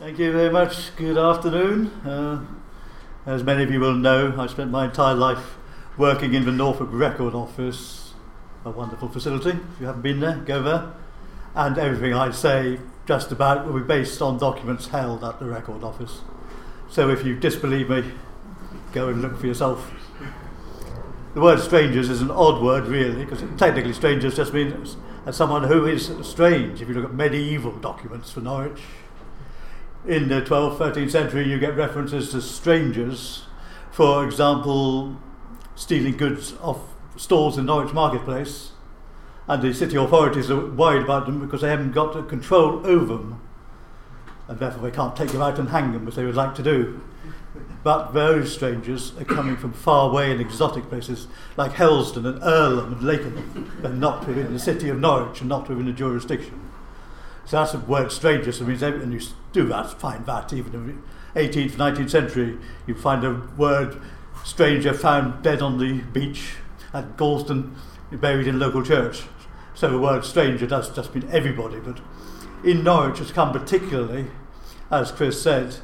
Thank you very much. Good afternoon. Uh, as many of you will know, I spent my entire life working in the Norfolk Record Office, a wonderful facility. If you haven't been there, go there. And everything I say just about will be based on documents held at the Record Office. So if you disbelieve me, go and look for yourself. The word strangers is an odd word, really, because technically strangers just means someone who is strange. If you look at medieval documents for Norwich, in the 12th, 13th century, you get references to strangers, for example, stealing goods off stalls in Norwich Marketplace, and the city authorities are worried about them because they haven't got control over them, and therefore they can't take them out and hang them as they would like to do. But those strangers are coming from far away and exotic places like Hellesdon and Earlham and Lakenham, and not within the city of Norwich and not within the jurisdiction. So that's the word strangest. I mean, and you do that, find that even in the 18th, 19th century. You find a word stranger found dead on the beach at Galston, buried in local church. So the word stranger does just mean everybody, but in Norwich it's come particularly, as Chris said,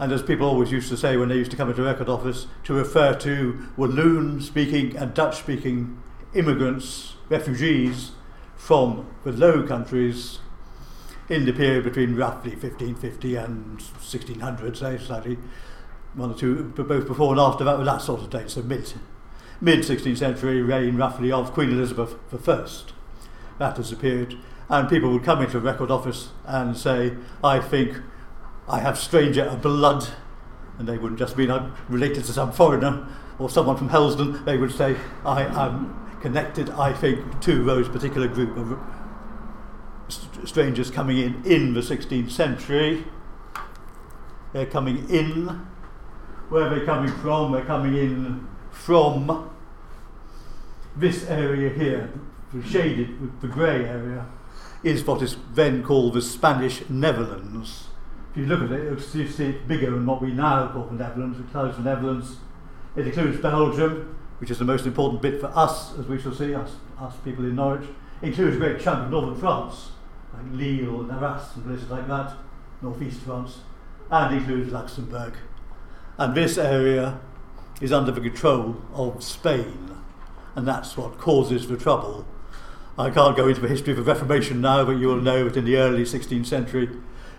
and as people always used to say when they used to come into record office, to refer to Walloon speaking and Dutch speaking immigrants, refugees from the Low Countries in the period between roughly 1550 and 1600, say, slightly one or two, but both before and after that, that sort of date, so mid, mid 16th century reign roughly of Queen Elizabeth I. That is the period. And people would come into a record office and say, I think I have stranger blood. And they wouldn't just mean I'm related to some foreigner or someone from Helston. They would say, I am connected, I think, to those particular group of strangers coming in in the 16th century. They're coming in. Where are they coming from? They're coming in from this area here, the shaded, with the grey area, is what is then called the Spanish Netherlands. If you look at it, you see it bigger than what we now call the Netherlands. It includes the Netherlands. It includes Belgium, which is the most important bit for us, as we shall see, us, us people in Norwich. It includes a great chunk of northern France, like Lille and Arras and places like that, northeast France, and includes Luxembourg. And this area is under the control of Spain, and that's what causes the trouble. I can't go into the history of the Reformation now, but you will know that in the early 16th century,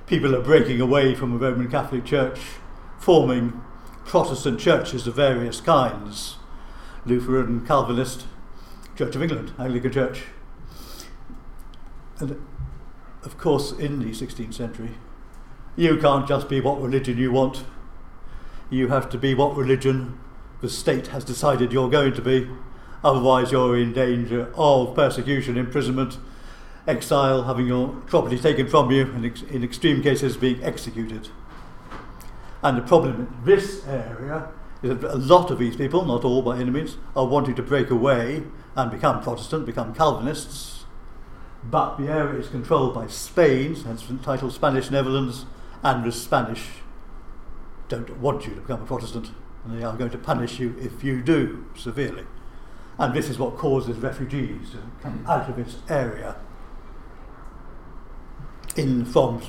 people are breaking away from the Roman Catholic Church, forming Protestant churches of various kinds Lutheran, Calvinist, Church of England, Anglican Church. And of course, in the 16th century, you can't just be what religion you want. You have to be what religion the state has decided you're going to be. Otherwise, you're in danger of persecution, imprisonment, exile, having your property taken from you, and in extreme cases, being executed. And the problem in this area is that a lot of these people, not all by any means, are wanting to break away and become Protestant, become Calvinists but the area is controlled by Spain, hence entitled Spanish Netherlands, and the Spanish don't want you to become a Protestant, and they are going to punish you if you do severely. And this is what causes refugees to come out of this area in from,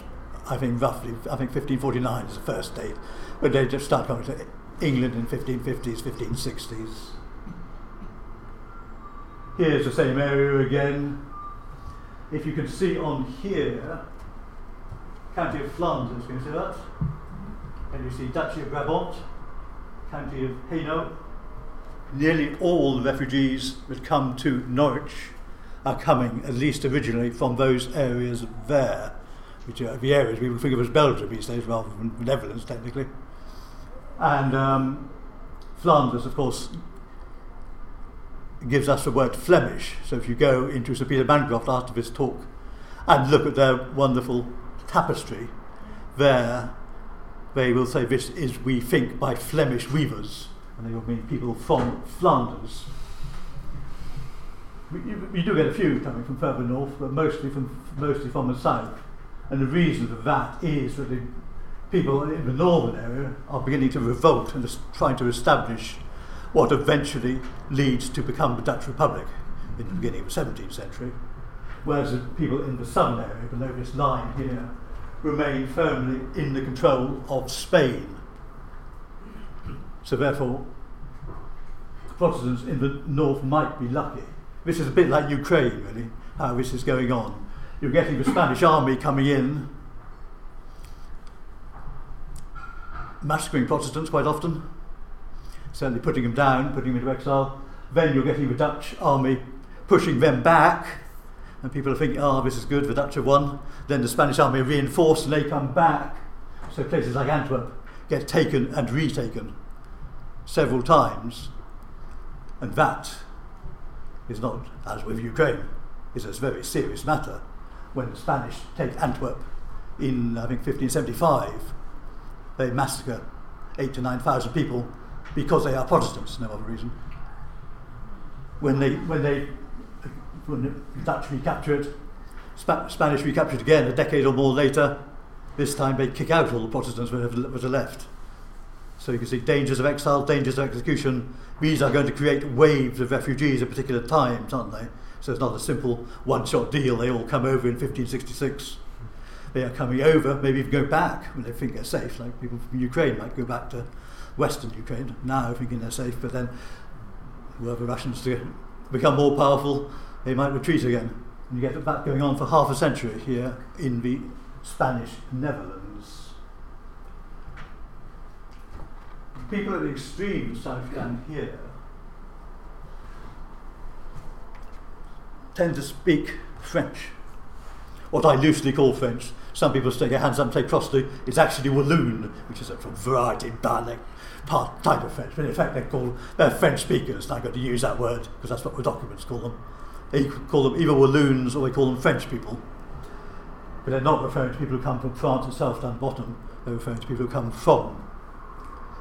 I think, roughly, I think 1549 is the first date, when they just start coming to England in 1550s, 1560s. Here's the same area again, if you can see on here, County of Flanders, can you see that? And you see Duchy of Brabant, County of Hainaut. Nearly all the refugees that come to Norwich are coming, at least originally, from those areas there, which are the areas we would think of as Belgium these days rather than Netherlands, technically. And um, Flanders, of course, gives us the word Flemish. So if you go into St Peter Mancroft after this talk and look at their wonderful tapestry, there they will say this is, we think, by Flemish weavers, and they will mean people from Flanders. We, you, do get a few coming from further north, but mostly from mostly from the south. And the reason for that is that the people in the northern area are beginning to revolt and trying to establish what eventually leads to become the Dutch Republic in the beginning of the 17th century. Whereas the people in the southern area, below this line here, remain firmly in the control of Spain. So therefore, Protestants in the north might be lucky. This is a bit like Ukraine, really, how this is going on. You're getting the Spanish army coming in, massacring Protestants quite often, certainly putting them down, putting them into exile. Then you're getting the Dutch army pushing them back, and people are thinking, oh, this is good, the Dutch have won. Then the Spanish army are reinforced and they come back. So places like Antwerp get taken and retaken several times. And that is not, as with Ukraine, is a very serious matter. When the Spanish take Antwerp in, I think, 1575, they massacre eight to nine thousand people because they are Protestants, no other reason. When they, when they, when Dutch recaptured, Sp- Spanish recaptured again a decade or more later, this time they kick out all the Protestants that are left. So you can see dangers of exile, dangers of execution. These are going to create waves of refugees at particular times, aren't they? So it's not a simple one-shot deal. They all come over in 1566. They are coming over, maybe even go back when they think they're safe, like people from Ukraine might go back to Western Ukraine now thinking they're safe, but then were the Russians to become more powerful, they might retreat again. And you get that going on for half a century here in the Spanish Netherlands. People at the extreme south down here tend to speak French, what I loosely call French. Some people stick their hands up and say prosty. It's actually Walloon, which is a variety of dialect part type of French. But in fact, they're called they're French speakers. And I've got to use that word because that's what the documents call them. They call them either Walloons or they call them French people. But they're not referring to people who come from France itself down the bottom. They're referring to people who come from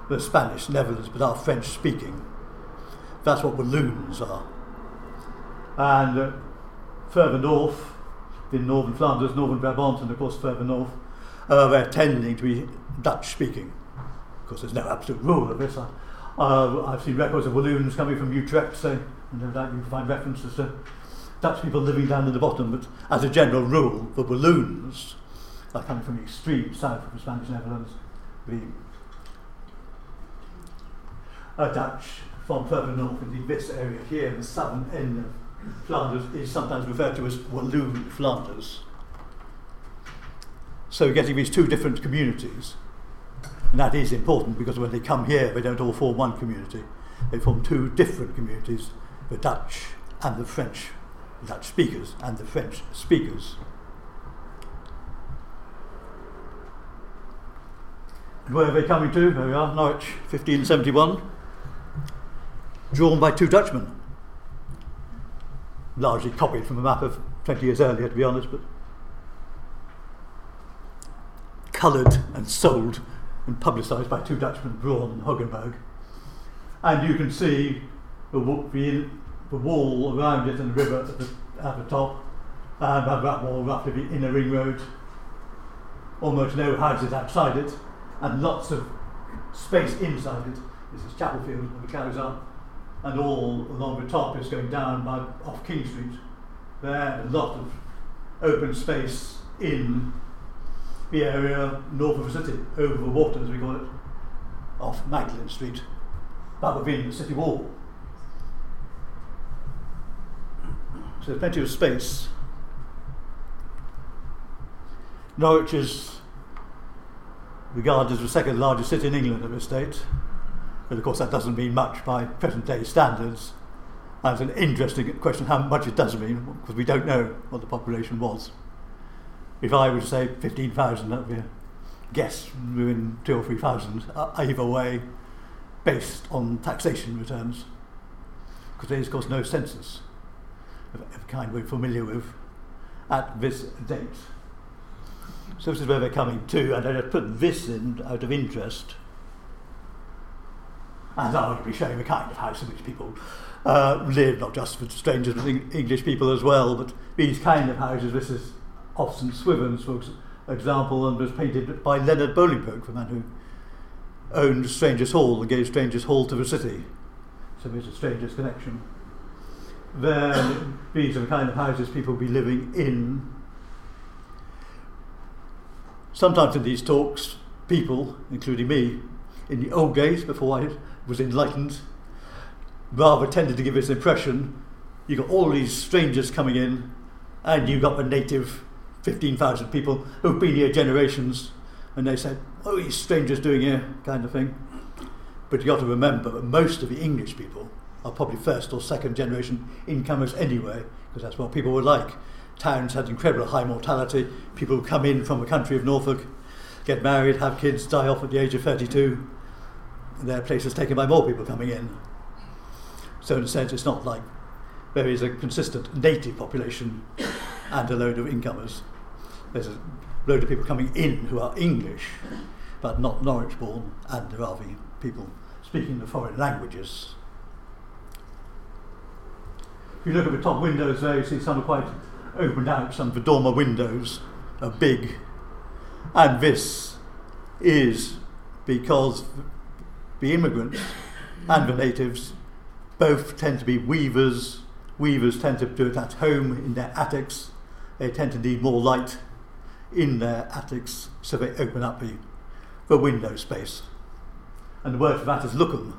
the Spanish Netherlands but are French speaking. That's what Walloons are. And uh, further north, in northern Flanders, northern Brabant, and of course further north, uh, they're tending to be Dutch speaking. Course, there's no absolute rule of this. Uh, I've seen records of Walloons coming from Utrecht, so no doubt you can find references to Dutch people living down in the bottom, but as a general rule, the Walloons are coming from the extreme south of the Spanish Netherlands. The Dutch from further north, indeed this area here, the southern end of Flanders, is sometimes referred to as Walloon Flanders. So getting these two different communities, and that is important because when they come here, they don't all form one community. They form two different communities, the Dutch and the French Dutch speakers and the French speakers. And where are they coming to? There we are, Norwich, 1571. Drawn by two Dutchmen. Largely copied from a map of 20 years earlier, to be honest, but coloured and sold and publicised by two Dutchmen, Braun and Hogenberg. And you can see the, the the wall around it and the river at the, at the top, and that wall roughly the inner ring road, almost no houses outside it, and lots of space inside it. This is Chapelfield, where the cows are, and all along the top is going down by off King Street. There, a lot of open space in the area north of the city, over the water as we call it, off Magdalen Street, but within the city wall. So there's plenty of space. Norwich is regarded as the second largest city in England at this date. But of course, that doesn't mean much by present day standards. And it's an interesting question how much it does mean, because we don't know what the population was. If I were to say 15,000, that would be a guess within two or three thousand, uh, either way, based on taxation returns. Because there is, of course, no census of, of kind we're familiar with at this date. So this is where they're coming to, and I just put this in out of interest, and arguably showing the kind of house in which people uh, live, not just for strangers but English people as well, but these kind of houses. This is off St Swithin's, for example, and was painted by Leonard Bolingbroke, the man who owned Strangers Hall and gave Strangers Hall to the city. So there's a Strangers connection then these are the kind of houses people will be living in. sometimes in these talks, people, including me, in the old days before I was enlightened, rather tended to give this impression you got all these strangers coming in, and you got the native 15,000 people who've been here generations and they said, what are these strangers doing here, kind of thing. But you've got to remember that most of the English people are probably first or second generation incomers anyway, because that's what people were like. Towns had incredible high mortality. People who come in from the country of Norfolk, get married, have kids, die off at the age of 32. Their place is taken by more people coming in. So in a sense, it's not like there is a consistent native population and a load of incomers. There's a load of people coming in who are English, but not Norwich born, and there are people speaking the foreign languages. If you look at the top windows there, you see some are quite opened out, some of the dormer windows are big. And this is because the immigrants and the natives both tend to be weavers. Weavers tend to do it at home in their attics. They tend to need more light in their attics, so they open up the, the window space. And the word for that is lookum,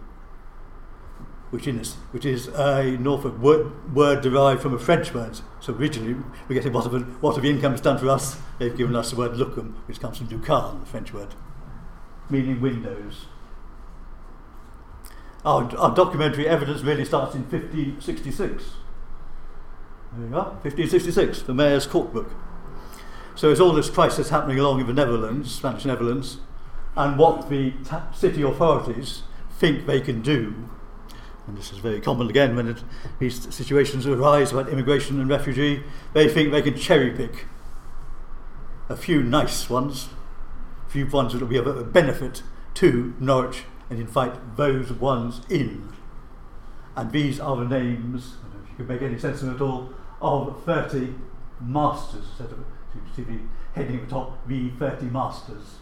which, is, which is a Norfolk word, word derived from a French word. So originally, we're getting what of, what of the income's done for us. They've given us the word lookum, which comes from lucarne, the French word, meaning windows. Our, our documentary evidence really starts in 1566. There you are, 1566, the Mayor's Court Book. So there's all this crisis happening along in the Netherlands, Spanish Netherlands, and what the ta- city authorities think they can do. And this is very common again when it, these situations arise about immigration and refugee. They think they can cherry pick a few nice ones, a few ones that will be of a benefit to Norwich and invite those ones in. And these are the names, I don't know if you can make any sense of it at all, of 30 masters. You see the heading the top, the 30 masters.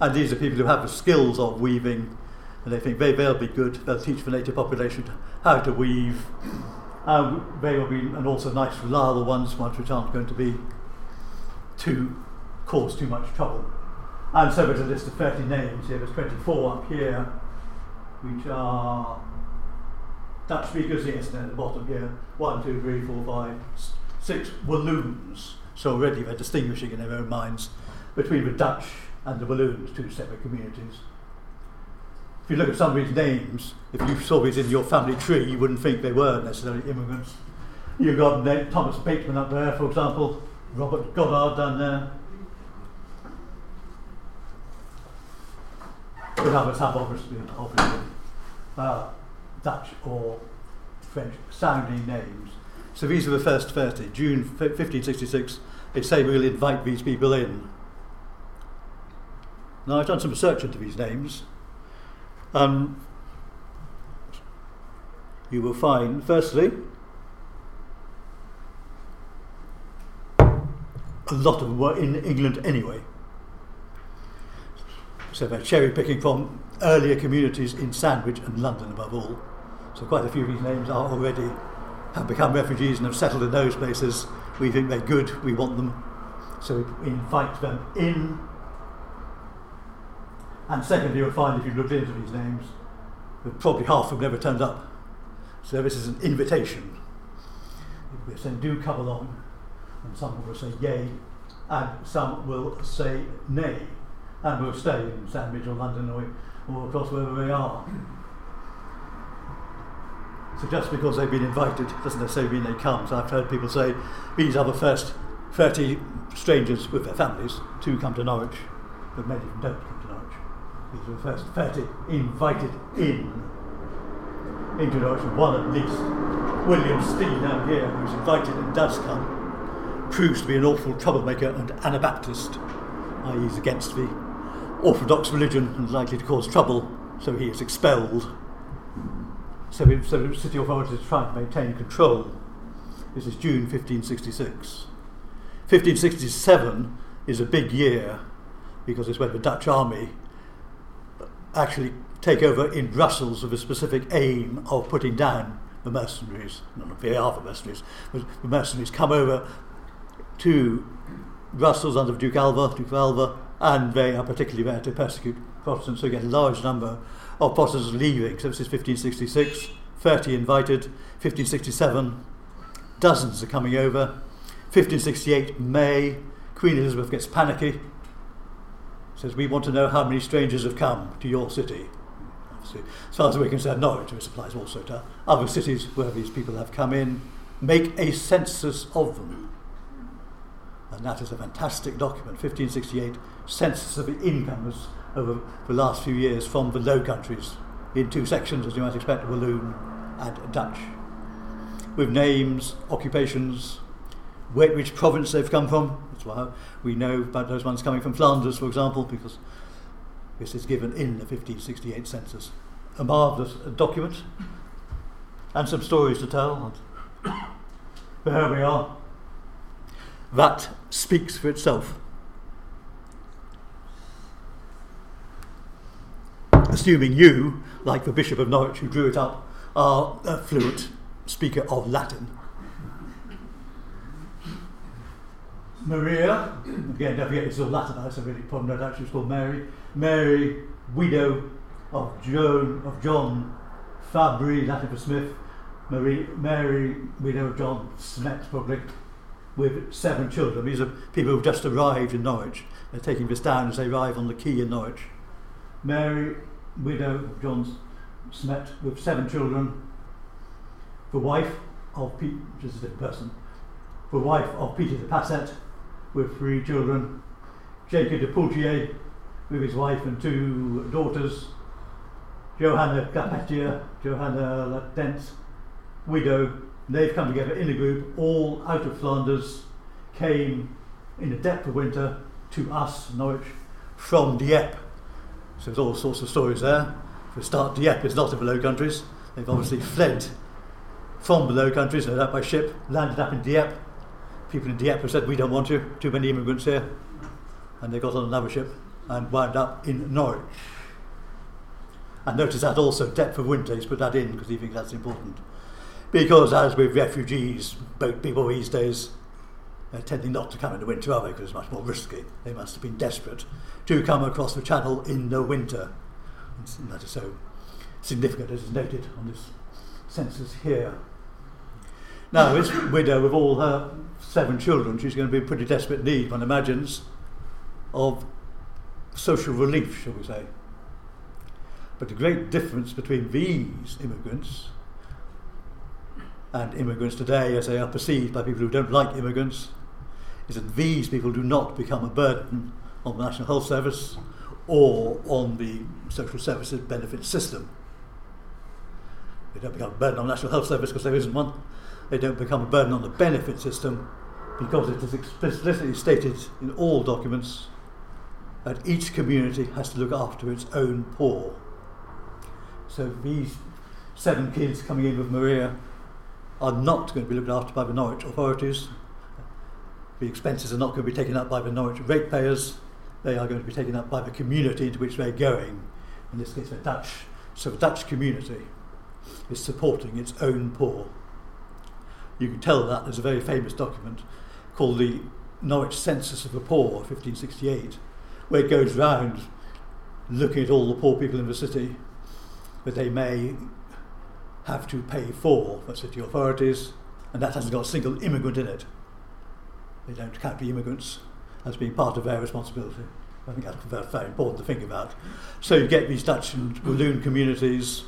And these are people who have the skills of weaving, and they think they, they'll be good, they'll teach the native population how to weave. Um, they will be, and also nice, reliable ones, ones which aren't going to be too, cause too much trouble. And so there's a list of 30 names here, there's 24 up here, which are Dutch speakers, yes, at the bottom here, one, two, three, four, five, six Walloons. So already they're distinguishing in their own minds between the Dutch and the Walloons, two separate communities. If you look at some of these names, if you saw these in your family tree, you wouldn't think they were necessarily immigrants. You've got Thomas Bateman up there, for example, Robert Goddard down there. But others have obviously, obviously uh, Dutch or French sounding names. So these are the first 30. June 1566, they say we'll invite these people in. Now I've done some research into these names. Um, you will find, firstly, a lot of them were in England anyway. So they're cherry picking from earlier communities in Sandwich and London above all. So quite a few of these names are already have become refugees and have settled in those places. We think they're good, we want them. So we invite them in. And secondly, you'll find if you looked into these names, that probably half of them never turned up. So this is an invitation. We're saying, do come along. And some will say yay, and some will say nay, and will stay in Sandwich or London or, or across wherever they are. So just because they've been invited doesn't necessarily mean they come. So I've heard people say these are the first 30 strangers with their families to come to Norwich, but many of them don't come to Norwich. These are the first 30 invited in into Norwich, one at least. William Steele down here, who's invited and does come, proves to be an awful troublemaker and Anabaptist, i.e. he's against the Orthodox religion and likely to cause trouble, so he is expelled. So, we, so the city authorities are trying to maintain control. This is June 1566. 1567 is a big year because it's when the Dutch army actually take over in Brussels with a specific aim of putting down the mercenaries. Not they are the mercenaries, but the mercenaries come over to Brussels under Duke Alva, Duke Alva, and they are particularly there to persecute Protestants. So you get a large number of Potter's leaving. So this is 1566, 30 invited, 1567, dozens are coming over. 1568, May, Queen Elizabeth gets panicky, says, We want to know how many strangers have come to your city. Obviously, as far as we're concerned, Norwich, this applies also to other cities where these people have come in. Make a census of them. And that is a fantastic document, 1568, census of the incomers over the last few years from the Low Countries in two sections, as you might expect, Walloon and Dutch, with names, occupations, where, which province they've come from. That's why we know about those ones coming from Flanders, for example, because this is given in the 1568 census. A marvellous document and some stories to tell. There we are. That speaks for itself. Assuming you, like the Bishop of Norwich who drew it up, are a fluent speaker of Latin. Maria, again, don't forget it's all Latinized, so really problem not actually it's called Mary. Mary, widow of Joan of John Fabry, Latin for Smith. Marie, Mary, widow of John Smet, probably, with seven children. These are people who've just arrived in Norwich. They're taking this down as they arrive on the quay in Norwich. Mary, widow of John Smet, with seven children. The wife of Pete, which is a different person. The wife of Peter de Passet, with three children. Jacob de Poultier, with his wife and two daughters. Johanna Carpentier, Johanna Latens, widow. They've come together in a group, all out of Flanders, came in the depth of winter to us, Norwich, from Dieppe. So there's all sorts of stories there. For start, Dieppe is not in the Low Countries. They've obviously fled from the Low Countries, no doubt by ship, landed up in Dieppe, people in Dieppe have said, we don't want you, too many immigrants here. And they got on another ship and wound up in Norwich. And notice that also, depth of winter, he's put that in because he thinks that's important. Because as with refugees, boat people these days, they're tending not to come in the winter, are they? Because it's much more risky. They must have been desperate to come across the channel in the winter. And that is so significant as is noted on this census here. Now, this widow, with all her seven children, she's going to be in pretty desperate need, one imagines, of social relief, shall we say. But the great difference between these immigrants and immigrants today, as they are perceived by people who don't like immigrants, is that these people do not become a burden on the National Health Service or on the social services benefit system. They don't become a burden on the National Health Service because there isn't one. They don't become a burden on the benefit system because it is explicitly stated in all documents that each community has to look after its own poor. So these seven kids coming in with Maria are not going to be looked after by the Norwich authorities. the expenses are not going to be taken up by the Norwich ratepayers, they are going to be taken up by the community into which they're going. In this case, the Dutch. So the Dutch community is supporting its own poor. You can tell that there's a very famous document called the Norwich Census of the Poor, 1568, where it goes round looking at all the poor people in the city that they may have to pay for for city authorities, and that hasn't got a single immigrant in it. They don't count immigrants as being part of their responsibility. I think that's very important to think about. So you get these Dutch and Walloon communities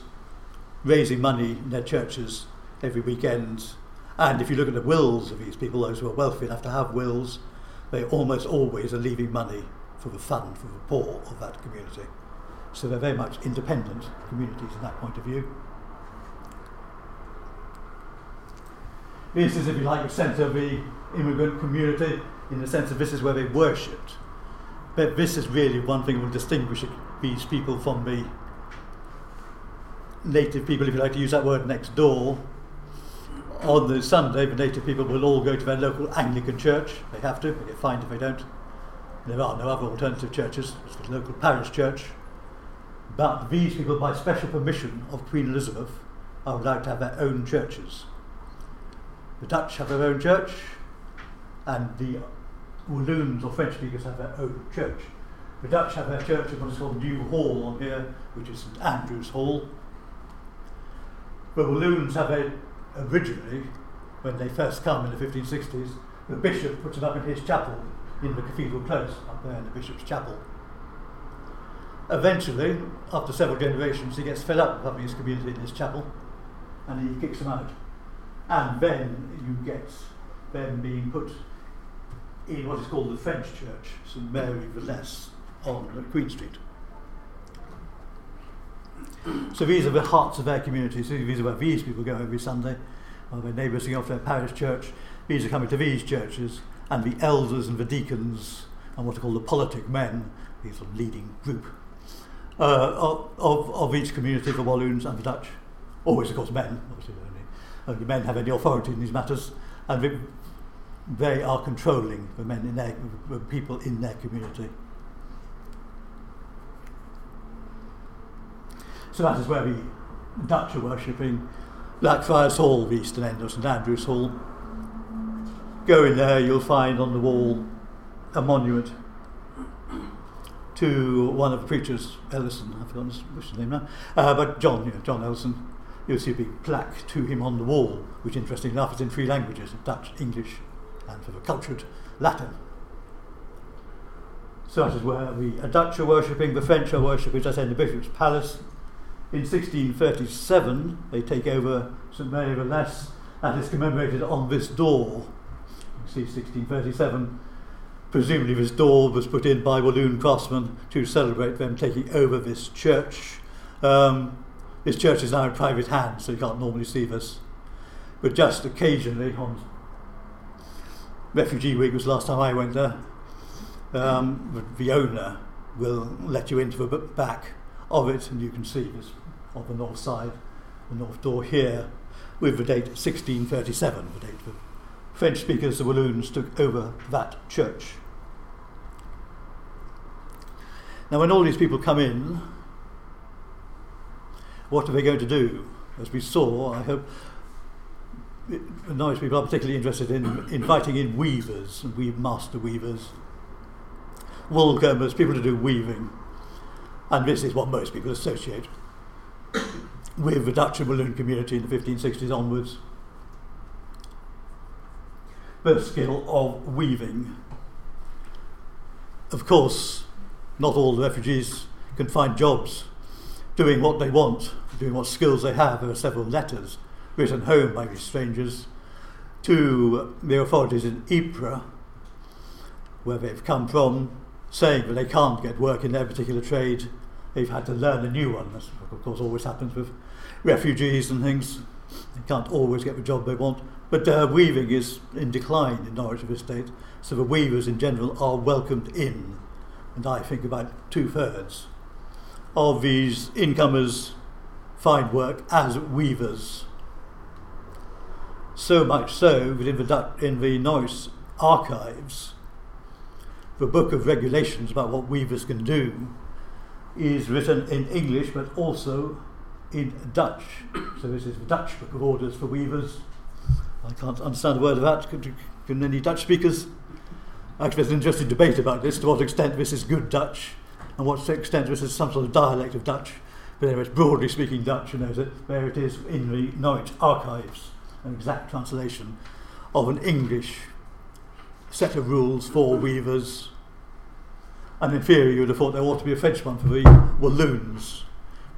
raising money in their churches every weekend and if you look at the wills of these people, those who are wealthy enough to have wills, they almost always are leaving money for the fund for the poor of that community. So they're very much independent communities in that point of view. This is, if you like, the centre of the immigrant community in the sense that this is where they worshipped. But this is really one thing that will distinguish these people from the native people, if you like to use that word, next door, on the Sunday, the native people will all go to their local Anglican church. They have to, they get fined if they don't. There are no other alternative churches, it's the local parish church. But these people, by special permission of Queen Elizabeth, are allowed to have their own churches. The Dutch have their own church, and the Walloons or French speakers have their own church. The Dutch have their church in what is called New Hall on here, which is St Andrew's Hall. The Walloons have a, originally, when they first come in the 1560s, the bishop puts it up in his chapel in the cathedral close, up there in the bishop's chapel. Eventually, after several generations, he gets fed up with having his community in his chapel and he kicks them out. And then you get them being put in what is called the French Church, St Mary Valles, on Queen Street. So these are the hearts of their community. So these are where these people go every Sunday, or their neighbours are off their parish church. These are coming to these churches, and the elders and the deacons, and what are called the politic men, these are leading group, uh, of, of each community, the Walloons and the Dutch. Always, of course, men, obviously, only, only men have any authority in these matters. And the, they are controlling the men in their, the people in their community. So that is where the Dutch are worshipping. Blackfriars Hall, the eastern end of St Andrew's Hall. Go in there, you'll find on the wall a monument to one of the preachers, Elison, I've forgotten his, name now, uh, but John, you know, John Elison. You'll see a big plaque to him on the wall, which, interestingly enough, is in three languages Dutch, English, and for the cultured, Latin. So that is where the Dutch are worshipping, the French are worshipping, as I said, in the Bishop's Palace. In 1637, they take over St Mary of the Less, and is commemorated on this door. You see, 1637. Presumably, this door was put in by Walloon craftsmen to celebrate them taking over this church. Um, this church is now in private hands, so you can't normally see this. But just occasionally, on Refugee Week was the last time I went there, um, the owner will let you into the back of it, and you can see this on the north side, the north door here, with the date 1637, the date the French speakers, the Walloons, took over that church. Now, when all these people come in, what are they going to do? As we saw, I hope in Norwich people are particularly interested in inviting in weavers and weave master weavers, wool combers, people to do weaving. And this is what most people associate with the Dutch and Walloon community in the 1560s onwards. The skill of weaving. Of course, not all the refugees can find jobs doing what they want, doing what skills they have. There are several letters written home at home strangers, to the authorities in Ypres, where they've come from, saying that they can't get work in their particular trade. They've had to learn a new one. That's, of course, always happens with refugees and things. They can't always get the job they want. But uh, weaving is in decline in Norwich of Estate, so the weavers in general are welcomed in. And I think about two thirds of these incomers find work as weavers. So much so that in the, in the Norwich archives, the book of regulations about what weavers can do is written in English but also in Dutch. So this is the Dutch book of orders for weavers. I can't understand a word of that. Can, can any Dutch speakers? Actually, there's an interesting debate about this to what extent this is good Dutch and what extent this is some sort of dialect of Dutch. But anyway, it's broadly speaking Dutch, that there it is in the Norwich archives, an exact translation of an English set of rules for weavers. And in theory, you would have thought there ought to be a French one for the Walloons.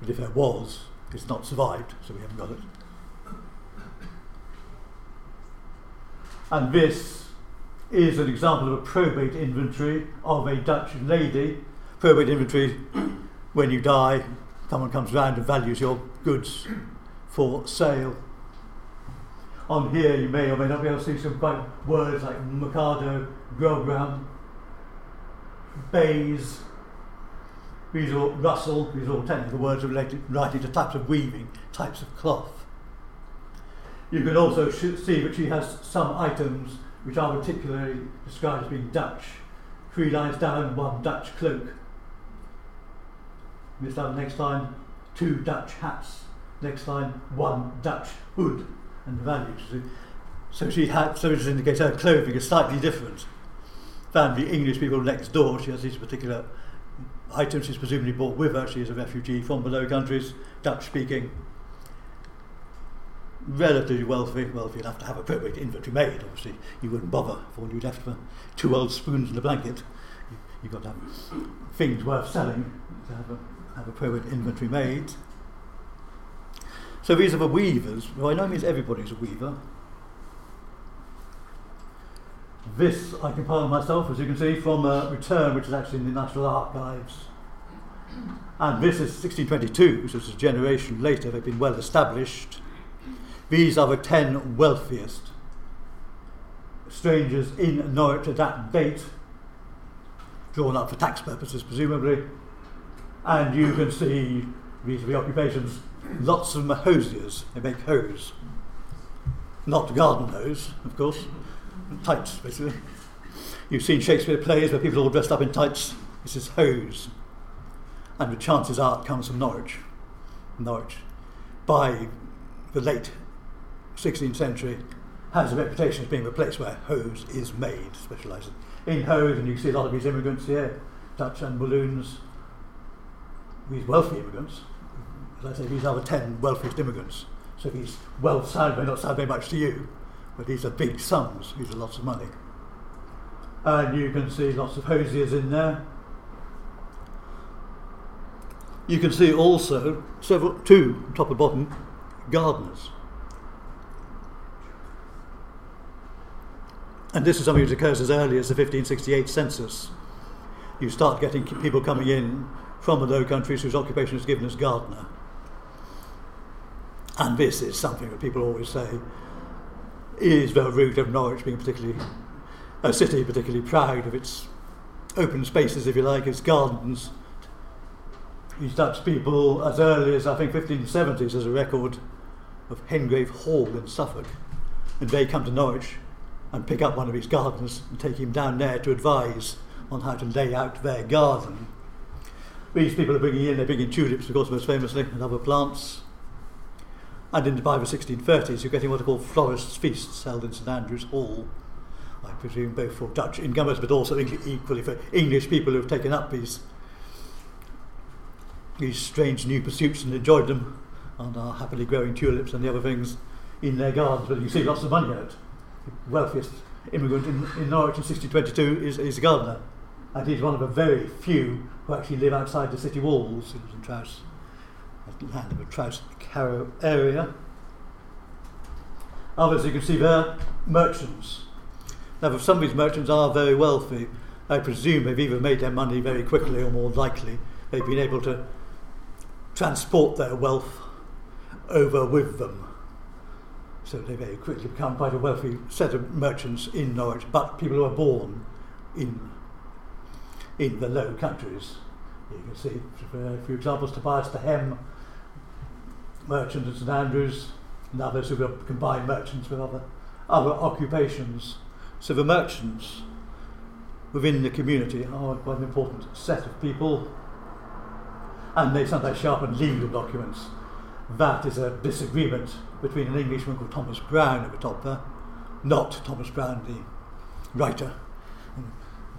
But if there was, it's not survived, so we haven't got it. And this is an example of a probate inventory of a Dutch lady. Probate inventory, when you die, someone comes round and values your goods for sale. On here, you may or may not be able to see some quite words like mockado, Grogram, Bays, these are Russell, these are all technical words related writing to types of weaving, types of cloth. You can also see that she has some items which are particularly described as being Dutch. Three lines down, one Dutch cloak. This time, next line, two Dutch hats. Next line, one Dutch hood and values. So she had, so it's indicates her clothing is slightly different than the English people next door. She has these particular items she's presumably brought with her. She is a refugee from the Low Countries, Dutch speaking, relatively wealthy, wealthy enough to have a appropriate inventory made, obviously. You wouldn't bother for all have for two old spoons and a blanket. You, you've got to have things worth selling to have, a, have appropriate inventory made. So these are the weavers. By no means everybody's a weaver. This I compiled myself, as you can see, from a return which is actually in the National Archives. And this is 1622, so it's a generation later, they've been well established. These are the ten wealthiest strangers in Norwich at that date, drawn up for tax purposes, presumably. And you can see these are the occupations. Lots of them hosiers, they make hose. Not garden hose, of course tights, basically. You've seen Shakespeare plays where people are all dressed up in tights. This is hose. And the chances are it comes from Norwich. Norwich, by the late 16th century, has a reputation as being the place where hose is made, specialising in hose. And you see a lot of these immigrants here, Dutch and Walloons, these wealthy immigrants. As I say, these are the 10 wealthiest immigrants. So these wealth sound may not sound very much to you, but these are big sums, these are lots of money. And you can see lots of hosiers in there. You can see also several, two, top and bottom, gardeners. And this is something which occurs as early as the 1568 census. You start getting people coming in from the Low Countries whose occupation is given as gardener. And this is something that people always say is the root of Norwich being particularly a city particularly proud of its open spaces, if you like, its gardens. These Dutch people, as early as I think 1570s, there's a record of Hengrave Hall in Suffolk, and they come to Norwich and pick up one of his gardens and take him down there to advise on how to lay out their garden. These people are bringing in, they're bringing tulips, of course, most famously, and other plants. And in, the 1630s, you're getting what are called florists' feasts held in St Andrew's Hall. I presume both for Dutch incomers, but also equally for English people who have taken up these these strange new pursuits and enjoyed them, and are happily growing tulips and the other things in their gardens. But you see lots of money out. The wealthiest immigrant in, in Norwich in 1622 is, is a gardener, and he's one of the very few who actually live outside the city walls. Trowse Landward Trout Carrow area. Others, you can see there, merchants. Now, if some of these merchants are very wealthy, I presume they've either made their money very quickly or more likely they've been able to transport their wealth over with them. So they very quickly become quite a wealthy set of merchants in Norwich, but people who are born in, in the Low Countries. You can see, for, few examples, Tobias the Hem merchant at St Andrews, and others who will combine merchants with other, other occupations. So the merchants within the community are quite an important set of people, and they sometimes sharpen legal documents. That is a disagreement between an Englishman called Thomas Brown at the top there, not Thomas Browne, the writer,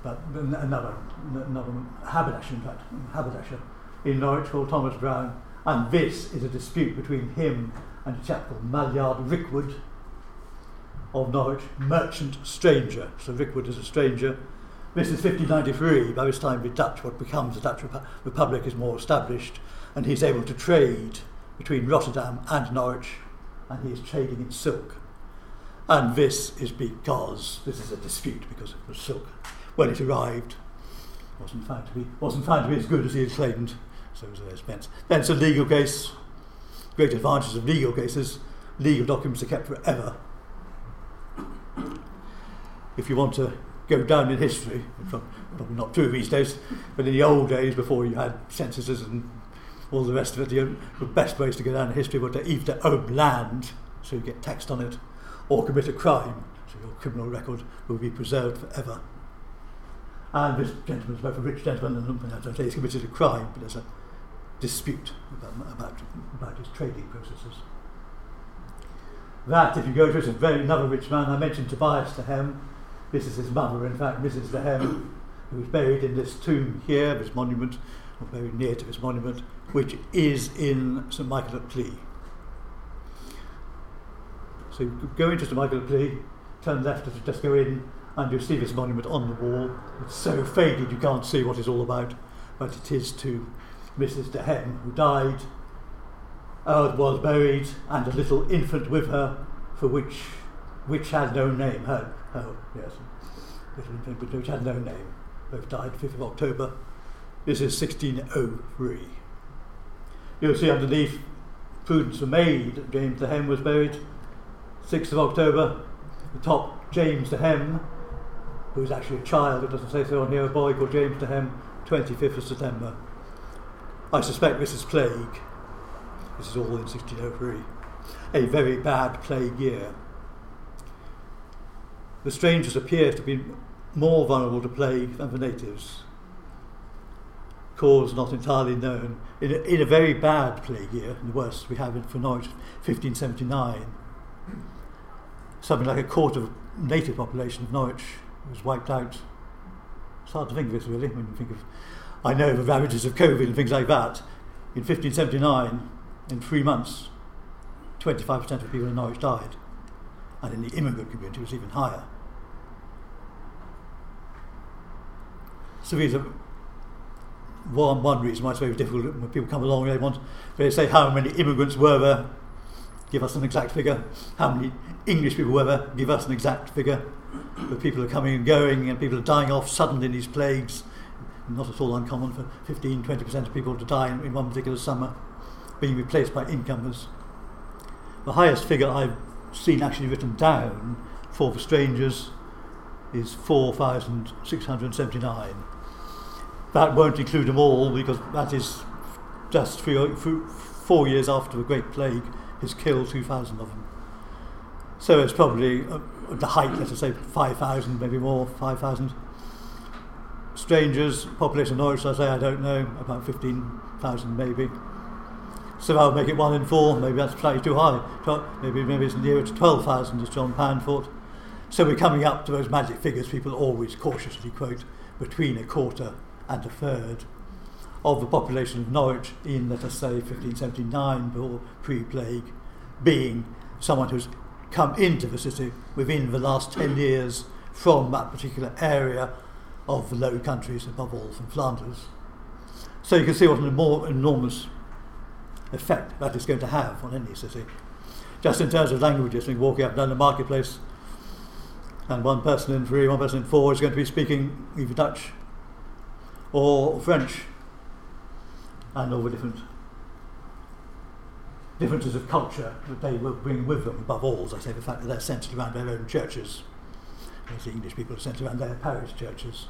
but another, another haberdasher, in fact, haberdasher in Norwich called Thomas Brown, and this is a dispute between him and a chap called Maillard Rickwood of Norwich, merchant stranger. So Rickwood is a stranger. This is 1593. By this time, the Dutch, what becomes the Dutch Repu- Republic, is more established, and he's able to trade between Rotterdam and Norwich, and he is trading in silk. And this is because this is a dispute because it was silk. When it arrived, wasn't found to be wasn't found to be as good as he had claimed. So an expense. Then it's a legal case. Great advantages of legal cases. Legal documents are kept forever. If you want to go down in history, probably not true these days, but in the old days before you had censuses and all the rest of it, the, the best ways to go down in history were to either own land, so you get taxed on it, or commit a crime, so your criminal record will be preserved forever. And this gentleman is both a rich gentleman and, I say, he's committed a crime, but there's a dispute about, about, about his trading processes. That, if you go to it, is very another rich man. I mentioned Tobias de Hem. This is his mother, in fact, Mrs. De Hem, who is buried in this tomb here, this monument, or very near to this monument, which is in St Michael at Plea. So you go into St Michael at Plea, turn left as you just go in, and you'll see this monument on the wall. It's so faded you can't see what it's all about, but it is to Mrs. De Hem, who died, uh, was buried, and a little infant with her, for which which had no name. Her, her yes, little infant which had no name. Both died 5th of October. This is 1603. You'll see underneath Prudence the maid, James Hem was buried 6th of October. The top, James Hem, who was actually a child, it doesn't say so on here, a boy called James Hem, 25th of September. I suspect this is plague. This is all in 1603. A very bad plague year. The strangers appear to be more vulnerable to plague than the natives. Cause not entirely known. In a, in a very bad plague year, the worst we have in for Norwich, 1579, something like a quarter of native population of Norwich was wiped out. It's hard to think of this really when you think of I know the ravages of COVID and things like that. In 1579, in three months, 25% of people in Norwich died. And in the immigrant community, it was even higher. So these are one, one reason why it's very difficult when people come along, they want, they say how many immigrants were there, give us an exact figure. How many English people were there, give us an exact figure. But people are coming and going and people are dying off suddenly in these plagues not at all uncommon for 15 20% of people to die in, in one particular summer, being replaced by incomers. The highest figure I've seen actually written down for the strangers is 4,679. That won't include them all because that is just three, four years after the Great Plague has killed 2,000 of them. So it's probably uh, at the height, let us say 5,000, maybe more, 5,000 strangers, population of Norwich, I say, I don't know, about 15,000 maybe. So I'll make it one in four, maybe that's slightly too high. Maybe, maybe it's nearer to 12,000, as John Pan thought. So we're coming up to those magic figures people always cautiously quote, between a quarter and a third of the population of Norwich in, let us say, 1579 or pre-plague, being someone who's come into the city within the last 10 years from that particular area of the Low Countries, above all from Flanders. So you can see what an more enormous effect that is going to have on any city. Just in terms of languages, when walking up down the marketplace, and one person in three, one person in four is going to be speaking either Dutch or French, and all the different differences of culture that they will bring with them, above all, as I say, the fact that they're centred around their own churches. As the English people are centred around their parish churches.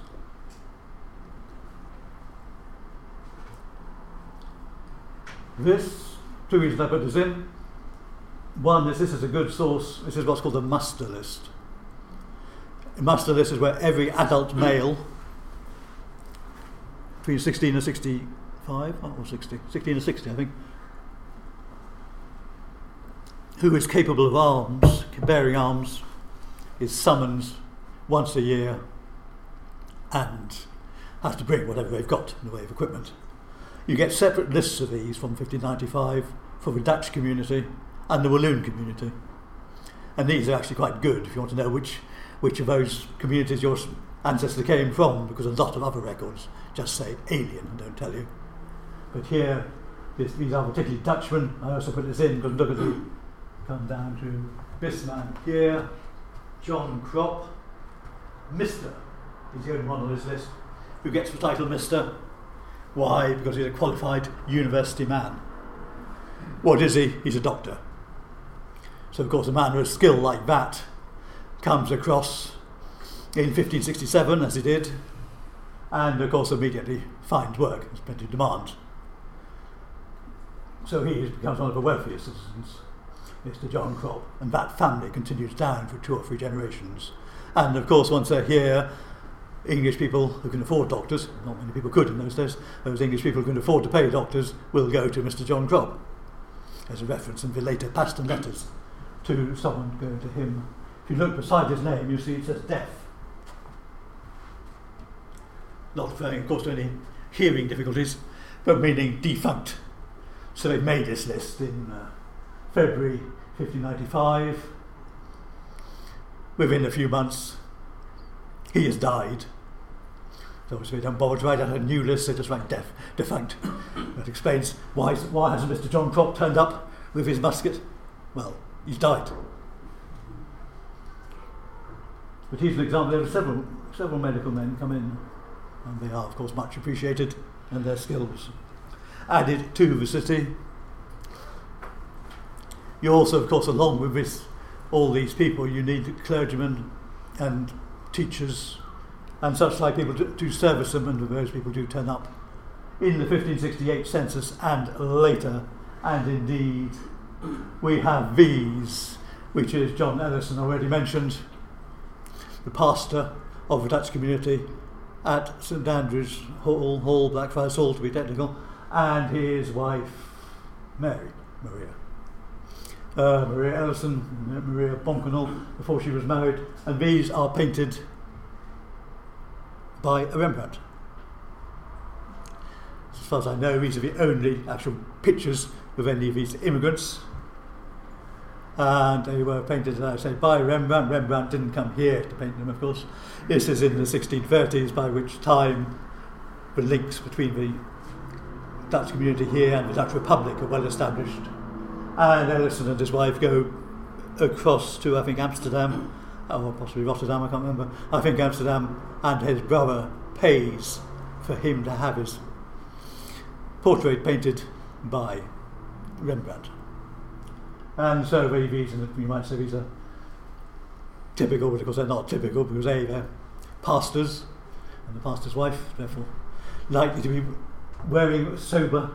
This, two reasons I put this in. One is this is a good source, this is what's called a muster list. A muster list is where every adult male between 16 and 65, or 60, 16 and 60, I think, who is capable of arms, bearing arms, is summoned once a year and has to bring whatever they've got in the way of equipment. You get separate lists of these from 1595 for the Dutch community and the Walloon community. And these are actually quite good if you want to know which, which of those communities your ancestor came from, because a lot of other records just say alien and don't tell you. But here, this, these are particularly Dutchmen. I also put this in because look at the come down to this man here, John Crop, Mr. He's the only one on this list who gets the title Mr. Why? Because he's a qualified university man. What is he? He's a doctor. So, of course, a man with a skill like that comes across in 1567, as he did, and of course, immediately finds work. There's plenty of demand. So he becomes one of the wealthiest citizens, Mr. John Crop, and that family continues down for two or three generations. And of course, once they're here, English people who can afford doctors, not many people could in those days, those English people who can afford to pay doctors will go to Mr. John Crop. There's a reference in the later Paston letters to someone going to him. If you look beside his name, you see it says death. not referring, of course, to any hearing difficulties, but meaning defunct. So they made this list in uh, February 1595. Within a few months, he has died. So obviously, don't bother to write out a new list, they just write deaf, defunct. that explains why, why hasn't Mr. John Crop turned up with his musket? Well, he's died. But he's an example. There are several, several medical men come in, and they are, of course, much appreciated, and their skills added to the city. You also, of course, along with this, all these people, you need clergymen and teachers and such like people do, to service them, and those people do turn up in the 1568 census and later. And indeed, we have these, which is John Elison already mentioned, the pastor of the Dutch community at St Andrew's Hall, Hall, Blackfriars Hall to be technical, and his wife, Mary, Maria. Uh, Maria Elison, Maria Bockenolle, before she was married, and these are painted by a Rembrandt. As far as I know, these are the only actual pictures of any of these immigrants. And they were painted, as I say, by Rembrandt. Rembrandt didn't come here to paint them, of course. This is in the 1630s, by which time the links between the Dutch community here and the Dutch Republic are well established. And Ellison and his wife go across to, I think, Amsterdam Oh, or possibly Rotterdam, I can't remember. I think Amsterdam, and his brother pays for him to have his portrait painted by Rembrandt. And so these, you might say these are typical, but of course they're not typical because A, they're pastors and the pastor's wife, therefore likely to be wearing sober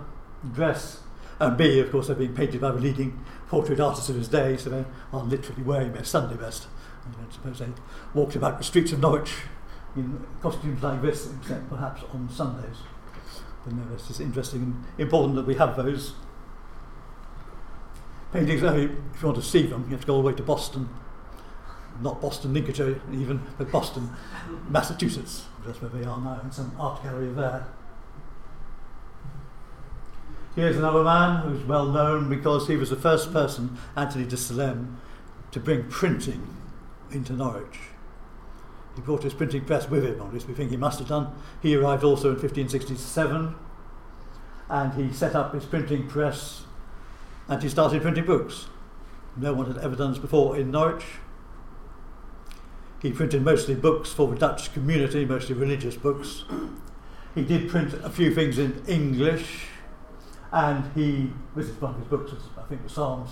dress. And B, of course, they're being painted by the leading portrait artists of his day, so they are literally wearing their Sunday best. I suppose they walked about the streets of Norwich in costumes like this, except perhaps on Sundays. But no, it's just interesting and important that we have those paintings. if you want to see them, you have to go all the way to Boston. Not Boston, Lincolnshire, even, but Boston, Massachusetts. That's where they are now, in some art gallery there. Here's another man who's well known because he was the first person, Anthony de Solempne, to bring printing into Norwich. He brought his printing press with him, or at least we think he must have done. He arrived also in 1567 and he set up his printing press and he started printing books. No one had ever done this before in Norwich. He printed mostly books for the Dutch community, mostly religious books. He did print a few things in English, and he, this is one of his books, I think the Psalms,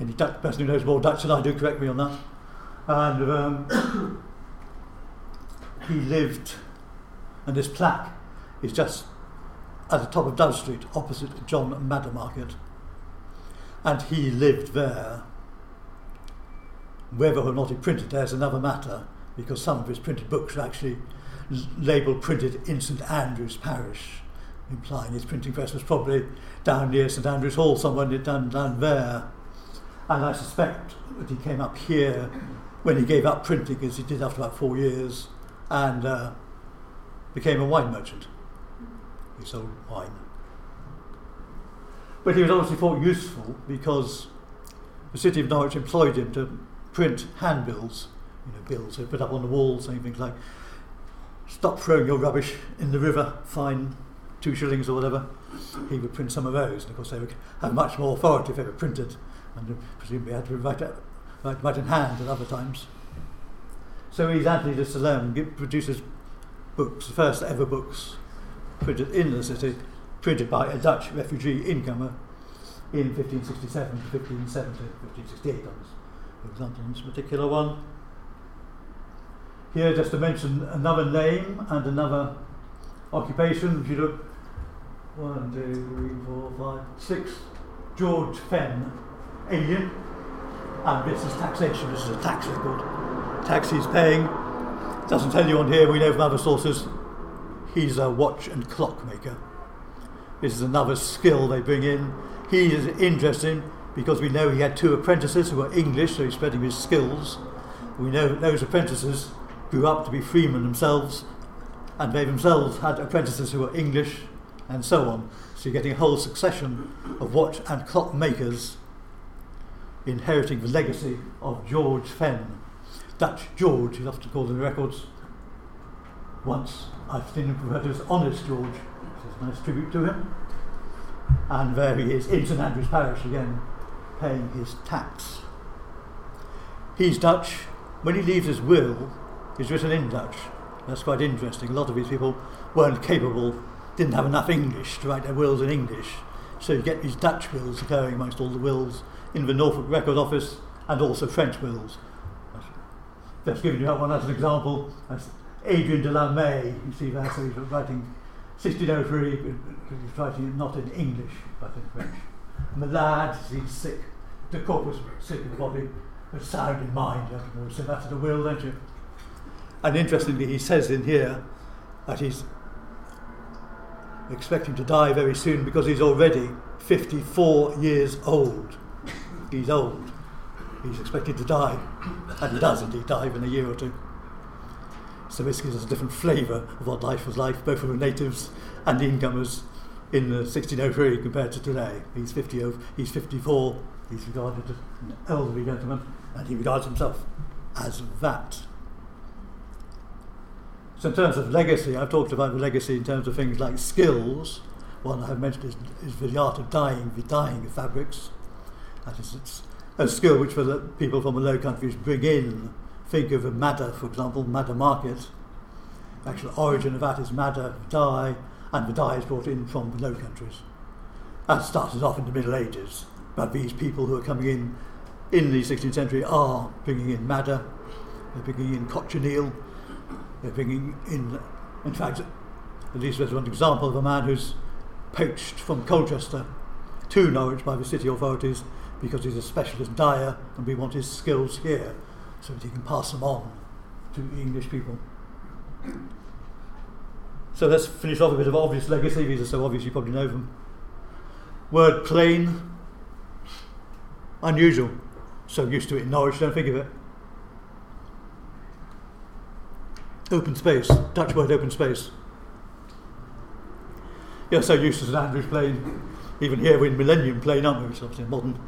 any Dutch person who knows more Dutch than I do, correct me on that. And um, he lived, and this plaque is just at the top of Dove Street, opposite John Madder Market. And he lived there. Whether or not he printed there is another matter, because some of his printed books are actually labelled printed in St Andrew's parish, implying his printing press was probably down near St Andrew's Hall, somewhere down, down there. And I suspect that he came up here when he gave up printing, as he did after about four years, and uh, became a wine merchant. He sold wine. But he was obviously thought useful because the city of Norwich employed him to print handbills, you know, bills they put up on the walls saying things like, stop throwing your rubbish in the river, fine two shillings or whatever. He would print some of those, and of course they would have much more authority if they were printed and presumably had to write, write in hand at other times. So he's Anthony de Solempne produces books, the first ever books printed in the city, printed by a Dutch refugee incomer in 1567 to 1570, 1568 for example, in this particular one. Here, just to mention another name and another occupation, if you look, one, two, three, four, five, six, George Fenn, alien, and this is taxation, this is a tax record. Tax he's paying, doesn't tell you on here, we know from other sources, he's a watch and clock maker. This is another skill they bring in. He is interesting because we know he had two apprentices who were English, so he's spreading his skills. We know that those apprentices grew up to be freemen themselves and they themselves had apprentices who were English and so on. So you're getting a whole succession of watch and clock makers inheriting the legacy of George Fenn. Dutch George, he's often called in the records. Once I've seen him referred to as Honest George, which is a nice tribute to him. And there he is in St Andrew's Parish again, paying his tax. He's Dutch. When he leaves his will, he's written in Dutch. That's quite interesting. A lot of these people weren't capable, didn't have enough English to write their wills in English. So you get these Dutch wills occurring amongst all the wills in the Norfolk Record Office and also French wills. Just giving you that one as an example. That's Adrian de la May, you see that, so he's writing 1603, he's writing it not in English, but in French. And lad, he's sick, the corpus sick in the body, but sound in mind, you have to say that to the will, don't you? And interestingly, he says in here that he's expecting to die very soon because he's already 54 years old. He's old. He's expected to die. And he does indeed die in a year or two. So this gives us a different flavour of what life was like, both for the natives and the incomers in 1603 compared to today. He's 50, he's 54, he's regarded as an elderly gentleman, and he regards himself as that. So in terms of legacy, I've talked about the legacy in terms of things like skills. One I've mentioned is, is the art of dyeing, the dyeing of fabrics. That is, it's a skill which for the people from the Low Countries bring in. Think of a madder, for example, madder market. The actual origin of that is madder dye, and the dye is brought in from the Low Countries. That started off in the Middle Ages, but these people who are coming in in the 16th century are bringing in madder, they're bringing in cochineal, they're bringing in, in fact, at least there's one example of a man who's poached from Colchester to Norwich by the city authorities because he's a specialist dyer and we want his skills here so that he can pass them on to English people. So let's finish off a bit of obvious legacy. These are so obvious you probably know them. Word plain, unusual. So used to it in Norwich, don't think of it. Open space, Dutch word open space. You're so used to St Andrew's Plain, even here in Millennium Plain, aren't we? Which is obviously a modern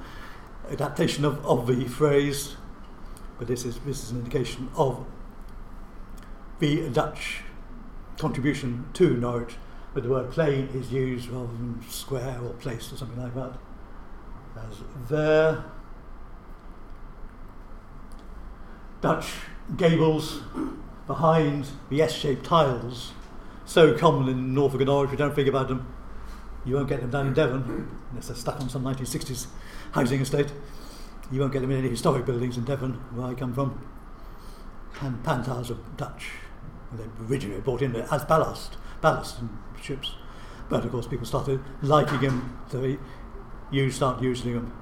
adaptation of, of the phrase, but this is, this is an indication of the Dutch contribution to Norwich, but the word plain is used rather than square or place or something like that. As there. Dutch gables behind the S-shaped tiles, so common in Norfolk and Norwich, we don't think about them. You won't get them down in Devon, unless they're stuck on some 1960s housing estate. You won't get them in any historic buildings in Devon, where I come from. Pan, pan tiles are Dutch. They originally brought in as ballast, ballast in ships. But of course, people started liking them, so you start using them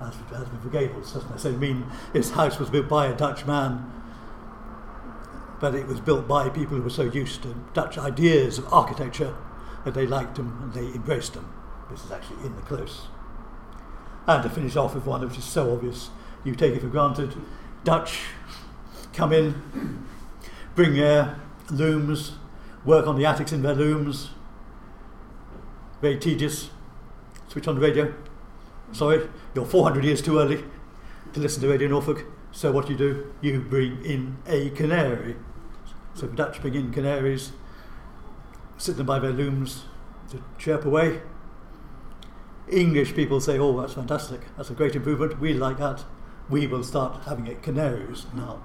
as, as with gables, doesn't? So, I mean, this house was built by a Dutch man but it was built by people who were so used to Dutch ideas of architecture that they liked them and they embraced them. This is actually in the close. And to finish off with one which is so obvious, you take it for granted. Dutch come in, bring their looms, work on the attics in their looms. Very tedious. Switch on the radio. Sorry, you're 400 years too early to listen to Radio Norfolk. So what do you do, you bring in a canary. So Dutch bring in canaries, sit them by their looms to chirp away. English people say, oh, that's fantastic, that's a great improvement, we like that. We will start having it canaries now.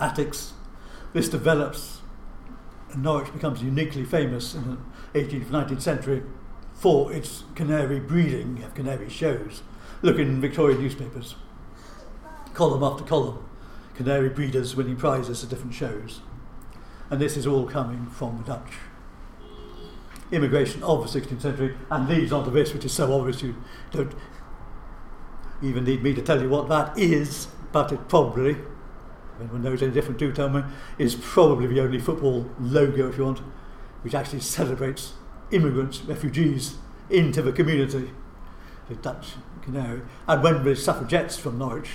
Attics, this develops, and Norwich becomes uniquely famous in the 18th, 19th century for its canary breeding. You have canary shows. Look in Victorian newspapers, column after column, canary breeders winning prizes at different shows. And this is all coming from the Dutch immigration of the 16th century and leads on to this, which is so obvious you don't even need me to tell you what that is, but it probably, if anyone knows any different, do tell me, is probably the only football logo, if you want, which actually celebrates immigrants, refugees into the community. The Dutch, canary. And when the suffragettes from Norwich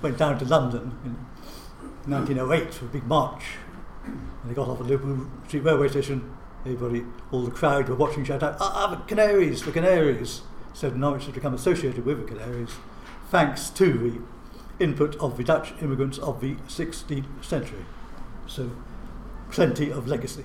went down to London in 1908 for a big march, and they got off at Liverpool Street Railway Station, everybody, all the crowd were watching, shout out, ah, ah, the Canaries, the Canaries. So Norwich has become associated with the Canaries, thanks to the input of the Dutch immigrants of the 16th century. So plenty of legacy.